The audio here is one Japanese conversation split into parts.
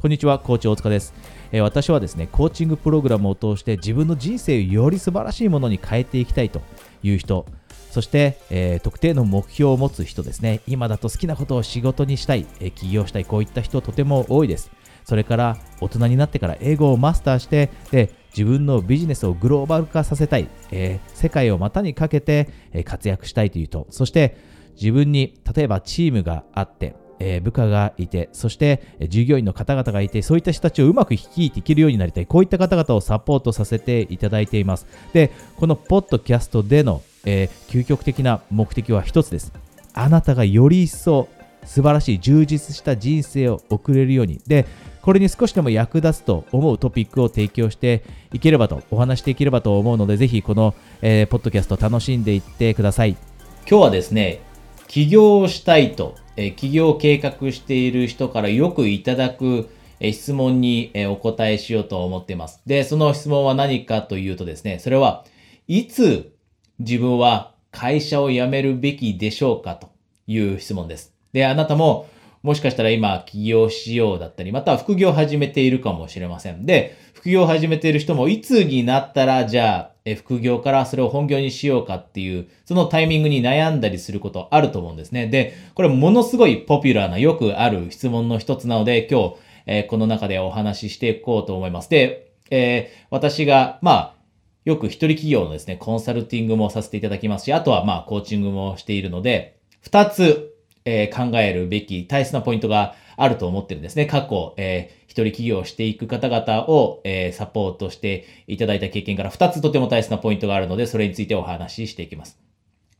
こんにちは、コーチ大塚です、え、私はですね、コーチングプログラムを通して自分の人生をより素晴らしいものに変えていきたいという人、そして、えー、特定の目標を持つ人ですね、今だと好きなことを仕事にしたい、え、起業したい、こういった人とても多いです。それから大人になってから英語をマスターしてで自分のビジネスをグローバル化させたい、えー、世界を股にかけて、え活躍したいという人。そして自分に例えばチームがあってえー、部下がいて、そして従業員の方々がいて、そういった人たちをうまく率いていけるようになりたい。こういった方々をサポートさせていただいています。で、このポッドキャストでの、えー、究極的な目的は一つです。あなたがより一層素晴らしい充実した人生を送れるように。で、これに少しでも役立つと思うトピックを提供していければと、お話していければと思うので、ぜひこの、えー、ポッドキャスト楽しんでいってください。今日はですね、起業したいと、えー、起業を計画している人からよくいただく、え、質問に、え、お答えしようと思っています。で、その質問は何かというとですね、それは、いつ自分は会社を辞めるべきでしょうかという質問です。で、あなたも、もしかしたら今起業しようだったり、または副業を始めているかもしれません。で、副業を始めている人もいつになったら、じゃあ、え副業からそれを本業にしようかっていう、そのタイミングに悩んだりすることあると思うんですね。で、これものすごいポピュラーなよくある質問の一つなので、今日、えー、この中でお話ししていこうと思います。で、えー、私が、まあ、よく一人企業のですね、コンサルティングもさせていただきますし、あとはまあ、コーチングもしているので、二つ、えー、考えるべき大切なポイントがあると思ってるんですね。過去、えー、一人企業していく方々を、えー、サポートしていただいた経験から2つとても大切なポイントがあるので、それについてお話ししていきます。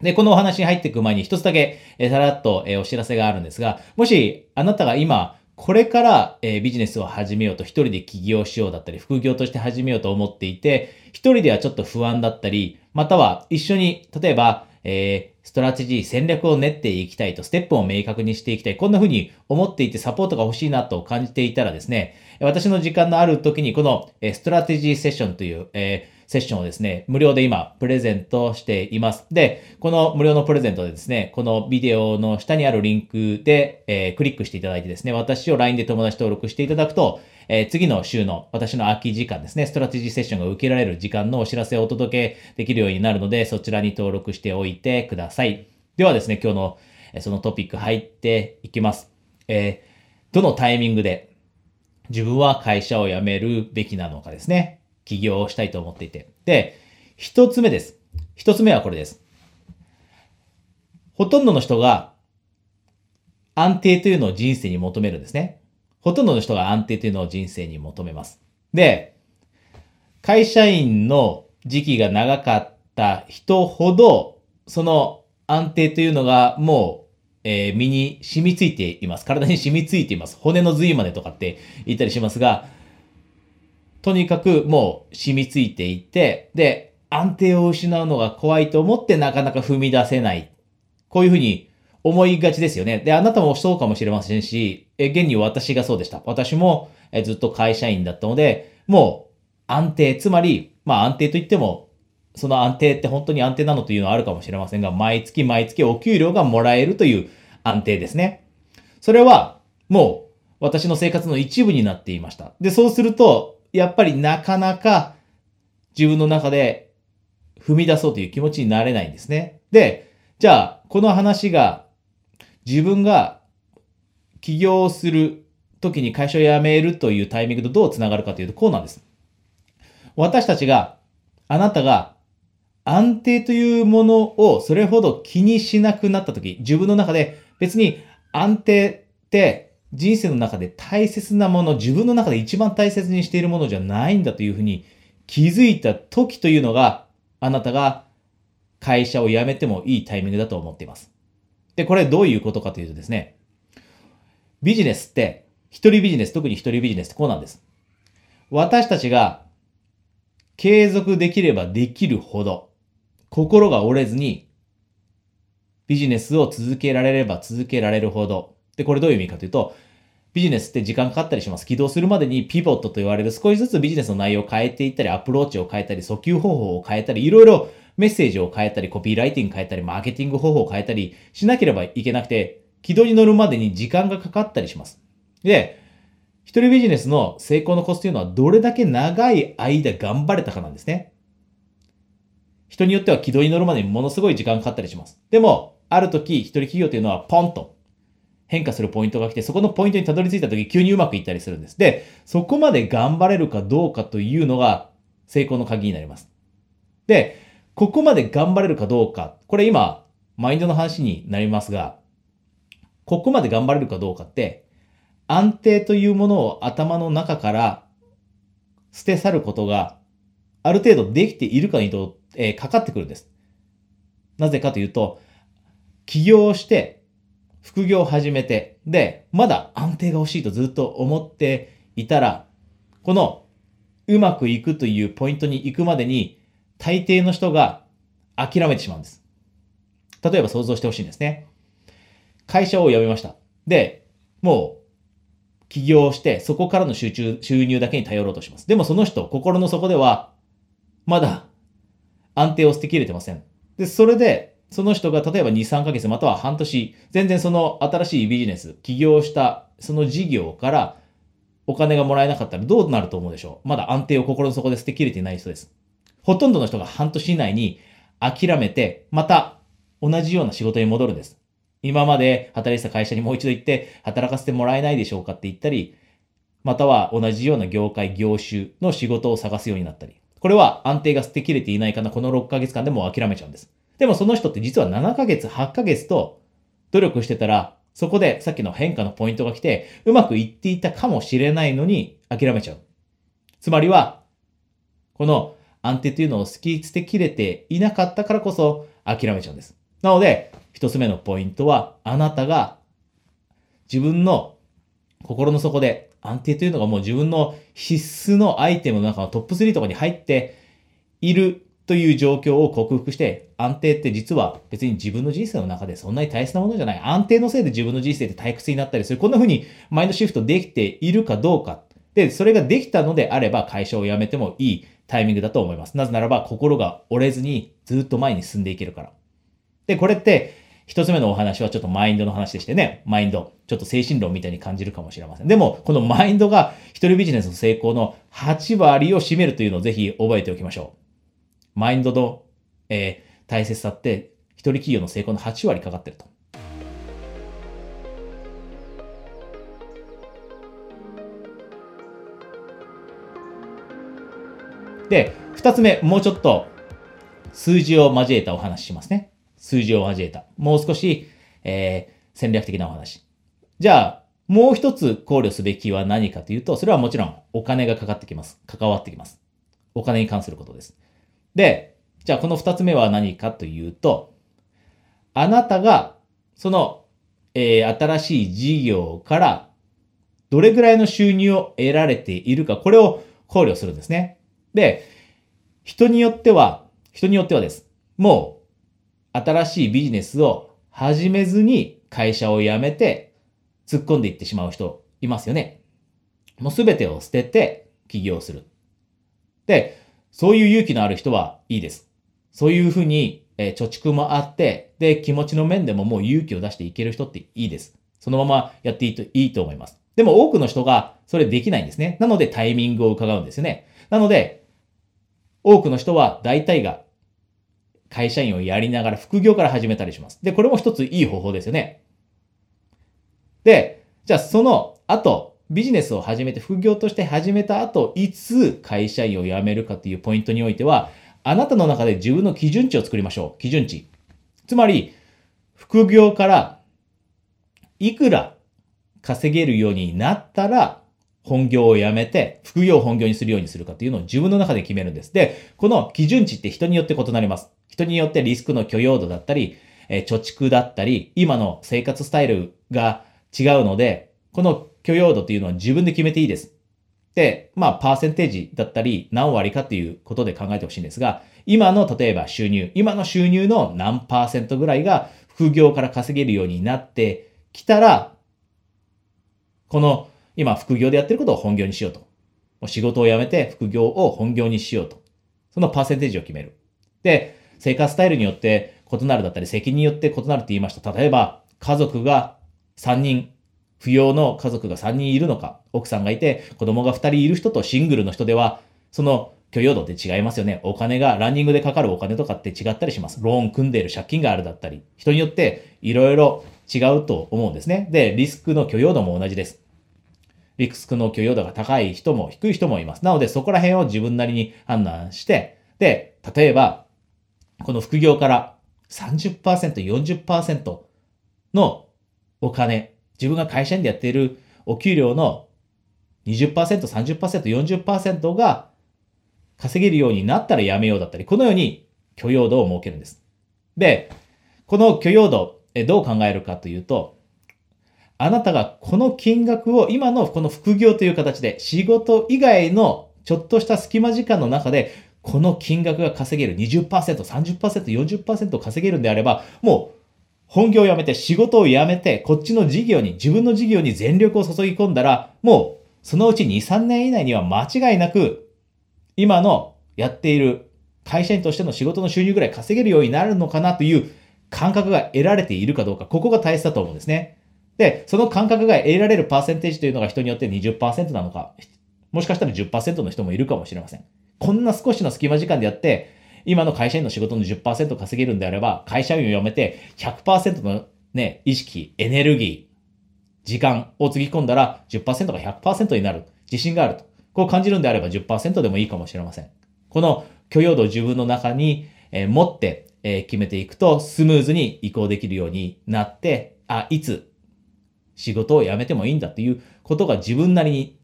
で、このお話に入っていく前に一つだけ、えー、さらっと、え、お知らせがあるんですが、もしあなたが今、これから、え、ビジネスを始めようと、一人で起業しようだったり、副業として始めようと思っていて、一人ではちょっと不安だったり、または一緒に、例えば、え、ストラテジー、戦略を練っていきたいと、ステップを明確にしていきたい。こんな風に思っていてサポートが欲しいなと感じていたらですね、私の時間のある時にこのストラテジーセッションという、えーセッションをですね、無料で今、プレゼントしています。で、この無料のプレゼントでですね、このビデオの下にあるリンクで、えー、クリックしていただいてですね、私を LINE で友達登録していただくと、えー、次の週の私の空き時間ですね、ストラテジーセッションが受けられる時間のお知らせをお届けできるようになるので、そちらに登録しておいてください。ではですね、今日のそのトピック入っていきます。えー、どのタイミングで自分は会社を辞めるべきなのかですね。起業をしたいと思っていて。で、一つ目です。一つ目はこれです。ほとんどの人が安定というのを人生に求めるんですね。ほとんどの人が安定というのを人生に求めます。で、会社員の時期が長かった人ほど、その安定というのがもう、えー、身に染みついています。体に染みついています。骨の髄までとかって言ったりしますが、とにかくもう染みついていて、で、安定を失うのが怖いと思ってなかなか踏み出せない。こういうふうに思いがちですよね。で、あなたもそうかもしれませんし、え、現に私がそうでした。私もえずっと会社員だったので、もう安定、つまり、まあ安定といっても、その安定って本当に安定なのというのはあるかもしれませんが、毎月毎月お給料がもらえるという安定ですね。それは、もう私の生活の一部になっていました。で、そうすると、やっぱりなかなか自分の中で踏み出そうという気持ちになれないんですね。で、じゃあ、この話が自分が起業する時に会社を辞めるというタイミングとどう繋がるかというとこうなんです。私たちが、あなたが安定というものをそれほど気にしなくなった時、自分の中で別に安定って人生の中で大切なもの、自分の中で一番大切にしているものじゃないんだというふうに気づいた時というのが、あなたが会社を辞めてもいいタイミングだと思っています。で、これどういうことかというとですね、ビジネスって、一人ビジネス、特に一人ビジネスってこうなんです。私たちが継続できればできるほど、心が折れずに、ビジネスを続けられれば続けられるほど。で、これどういう意味かというと、ビジネスって時間かかったりします。起動するまでにピボットと言われる少しずつビジネスの内容を変えていったり、アプローチを変えたり、訴求方法を変えたり、いろいろメッセージを変えたり、コピーライティング変えたり、マーケティング方法を変えたりしなければいけなくて、軌道に乗るまでに時間がかかったりします。で、一人ビジネスの成功のコツというのはどれだけ長い間頑張れたかなんですね。人によっては軌道に乗るまでにものすごい時間かかったりします。でも、ある時、一人企業というのはポンと変化するポイントが来て、そこのポイントにたどり着いた時、急にうまくいったりするんです。で、そこまで頑張れるかどうかというのが成功の鍵になります。で、ここまで頑張れるかどうか、これ今、マインドの話になりますが、ここまで頑張れるかどうかって、安定というものを頭の中から捨て去ることがある程度できているかにと、えー、かかってくるんです。なぜかというと、起業して、副業を始めて、で、まだ安定が欲しいとずっと思っていたら、このうまくいくというポイントに行くまでに、大抵の人が諦めてしまうんです。例えば想像してほしいんですね。会社を辞めました。で、もう、起業して、そこからの集中、収入だけに頼ろうとします。でもその人、心の底では、まだ安定を捨てきれてません。で、それで、その人が例えば2、3ヶ月または半年、全然その新しいビジネス、起業したその事業からお金がもらえなかったらどうなると思うでしょうまだ安定を心の底で捨てきれていない人です。ほとんどの人が半年以内に諦めて、また同じような仕事に戻るんです。今まで働いてた会社にもう一度行って働かせてもらえないでしょうかって言ったり、または同じような業界、業種の仕事を探すようになったり。これは安定が捨てきれていないかな、この6ヶ月間でも諦めちゃうんです。でもその人って実は7ヶ月、8ヶ月と努力してたら、そこでさっきの変化のポイントが来て、うまくいっていたかもしれないのに諦めちゃう。つまりは、この安定というのを好き捨てきれていなかったからこそ諦めちゃうんです。なので、一つ目のポイントは、あなたが自分の心の底で安定というのがもう自分の必須のアイテムの中のトップ3とかに入っているという状況を克服して、安定って実は別に自分の人生の中でそんなに大切なものじゃない。安定のせいで自分の人生って退屈になったりする。こんな風にマインドシフトできているかどうか。で、それができたのであれば会社を辞めてもいいタイミングだと思います。なぜならば心が折れずにずっと前に進んでいけるから。で、これって一つ目のお話はちょっとマインドの話でしてね、マインド。ちょっと精神論みたいに感じるかもしれません。でも、このマインドが一人ビジネスの成功の8割を占めるというのをぜひ覚えておきましょう。マインドの、えー、大切さって、一人企業の成功の8割かかってると。で、二つ目、もうちょっと数字を交えたお話しますね。数字を交えた。もう少し、えー、戦略的なお話。じゃあ、もう一つ考慮すべきは何かというと、それはもちろんお金がかかってきます。関わってきます。お金に関することです。で、じゃあこの二つ目は何かというと、あなたが、その、えー、新しい事業からどれぐらいの収入を得られているか、これを考慮するんですね。で、人によっては、人によってはです。もう、新しいビジネスを始めずに会社を辞めて突っ込んでいってしまう人いますよね。もうすべてを捨てて起業する。で、そういう勇気のある人はいいです。そういうふうに、えー、貯蓄もあって、で、気持ちの面でももう勇気を出していける人っていいです。そのままやっていいといいと思います。でも多くの人がそれできないんですね。なのでタイミングを伺うんですよね。なので、多くの人は大体が会社員をやりながら副業から始めたりします。で、これも一ついい方法ですよね。で、じゃあその後、ビジネスを始めて、副業として始めた後、いつ会社員を辞めるかというポイントにおいては、あなたの中で自分の基準値を作りましょう。基準値。つまり、副業からいくら稼げるようになったら、本業を辞めて、副業を本業にするようにするかというのを自分の中で決めるんです。で、この基準値って人によって異なります。人によってリスクの許容度だったり、え貯蓄だったり、今の生活スタイルが違うので、この許容度っていうのは自分で決めていいです。で、まあ、パーセンテージだったり、何割かっていうことで考えてほしいんですが、今の例えば収入、今の収入の何パーセントぐらいが副業から稼げるようになってきたら、この今副業でやってることを本業にしようと。もう仕事を辞めて副業を本業にしようと。そのパーセンテージを決める。で、生活スタイルによって異なるだったり、責任によって異なるって言いました。例えば、家族が3人扶養の家族が3人いるのか、奥さんがいて子供が2人いる人とシングルの人では、その許容度って違いますよね。お金が、ランニングでかかるお金とかって違ったりします。ローン組んでいる借金があるだったり、人によっていろいろ違うと思うんですね。で、リスクの許容度も同じです。リスクの許容度が高い人も低い人もいます。なので、そこら辺を自分なりに判断して、で、例えば、この副業から30%、40%のお金、自分が会社員でやっているお給料の20%、30%、40%が稼げるようになったらやめようだったり、このように許容度を設けるんです。で、この許容度、どう考えるかというと、あなたがこの金額を今のこの副業という形で仕事以外のちょっとした隙間時間の中でこの金額が稼げる20%、30%、40%稼げるんであれば、もう本業を辞めて仕事を辞めてこっちの事業に、自分の事業に全力を注ぎ込んだら、もうそのうち2、3年以内には間違いなく今のやっている会社員としての仕事の収入ぐらい稼げるようになるのかなという感覚が得られているかどうか、ここが大切だと思うんですね。で、その感覚が得られるパーセンテージというのが人によって20%なのか、もしかしたら10%の人もいるかもしれません。こんな少しの隙間時間でやって、今の会社員の仕事の10%稼げるんであれば、会社員を辞めて100%のね、意識、エネルギー、時間をつぎ込んだら10%が100%になる。自信があると。こう感じるんであれば10%でもいいかもしれません。この許容度を自分の中に、え持って、え決めていくとスムーズに移行できるようになって、あ、いつ仕事を辞めてもいいんだということが自分なりに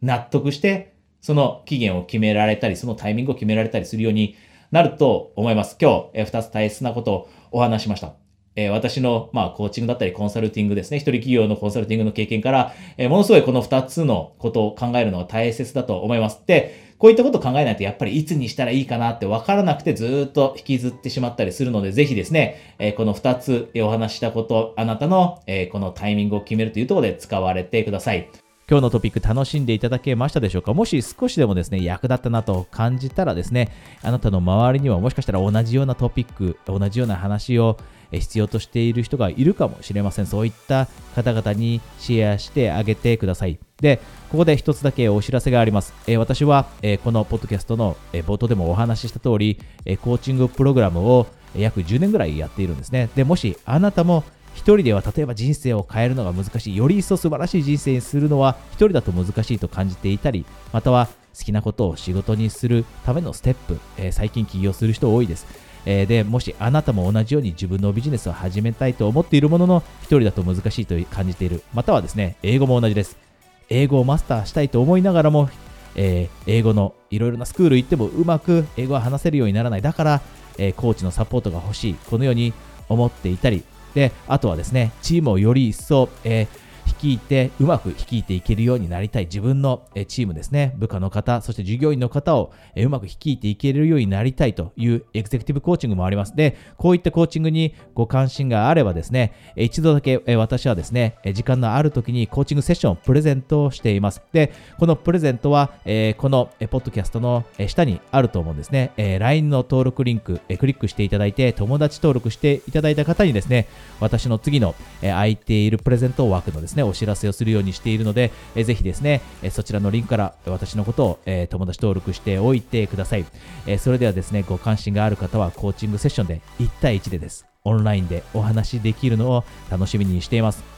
納得して、その期限を決められたり、そのタイミングを決められたりするようになると思います。今日、え2つ大切なことをお話しました。え私の、まあ、コーチングだったりコンサルティングですね。一人企業のコンサルティングの経験から、えものすごいこの2つのことを考えるのは大切だと思います。で、こういったことを考えないと、やっぱりいつにしたらいいかなって分からなくてずっと引きずってしまったりするので、ぜひですね、えこの2つお話したこと、あなたの、えこのタイミングを決めるというところで使われてください。今日のトピック楽しんでいただけましたでしょうか？もし少しでもですね、役立ったなと感じたらですね、あなたの周りにはもしかしたら同じようなトピック、同じような話を必要としている人がいるかもしれません。そういった方々にシェアしてあげてください。で、ここで一つだけお知らせがあります。えー、私は、えー、このポッドキャストの、えー、冒頭でもお話しした通り、えコーチングプログラムを約10年ぐらいやっているんですね。で、もしあなたも一人では例えば人生を変えるのが難しい、より一層素晴らしい人生にするのは一人だと難しいと感じていたり、または好きなことを仕事にするためのステップ、え最近起業する人多いです。えー、で、もしあなたも同じように自分のビジネスを始めたいと思っているものの、一人だと難しいと感じている。またはですね、英語も同じです。英語をマスターしたいと思いながらも、えー、英語のいろいろなスクール行ってもうまく英語を話せるようにならない。だから、えー、コーチのサポートが欲しい。このように思っていたり、で、あとはですね、チームをより一層、えー、率いて、うまく率いていけるようになりたい自分のチームですね、部下の方、そして従業員の方をうまく率いていけるようになりたいというエグゼクティブコーチングもあります。で、こういったコーチングにご関心があればですね、一度だけ私はですね、時間のある時にコーチングセッションをプレゼントしています。で、このプレゼントは、このポッドキャストの下にあると思うんですね。LINE の登録リンク、クリックしていただいて、友達登録していただいた方にですね、私の次の空いているプレゼント枠のですね、お知らせをするようにしているので、えぜひですね、えそちらのリンクから私のことを、え友達登録しておいてください、えそれではですね、ご関心がある方はコーチングセッションで1対1でです。オンラインでお話しできるのを楽しみにしています。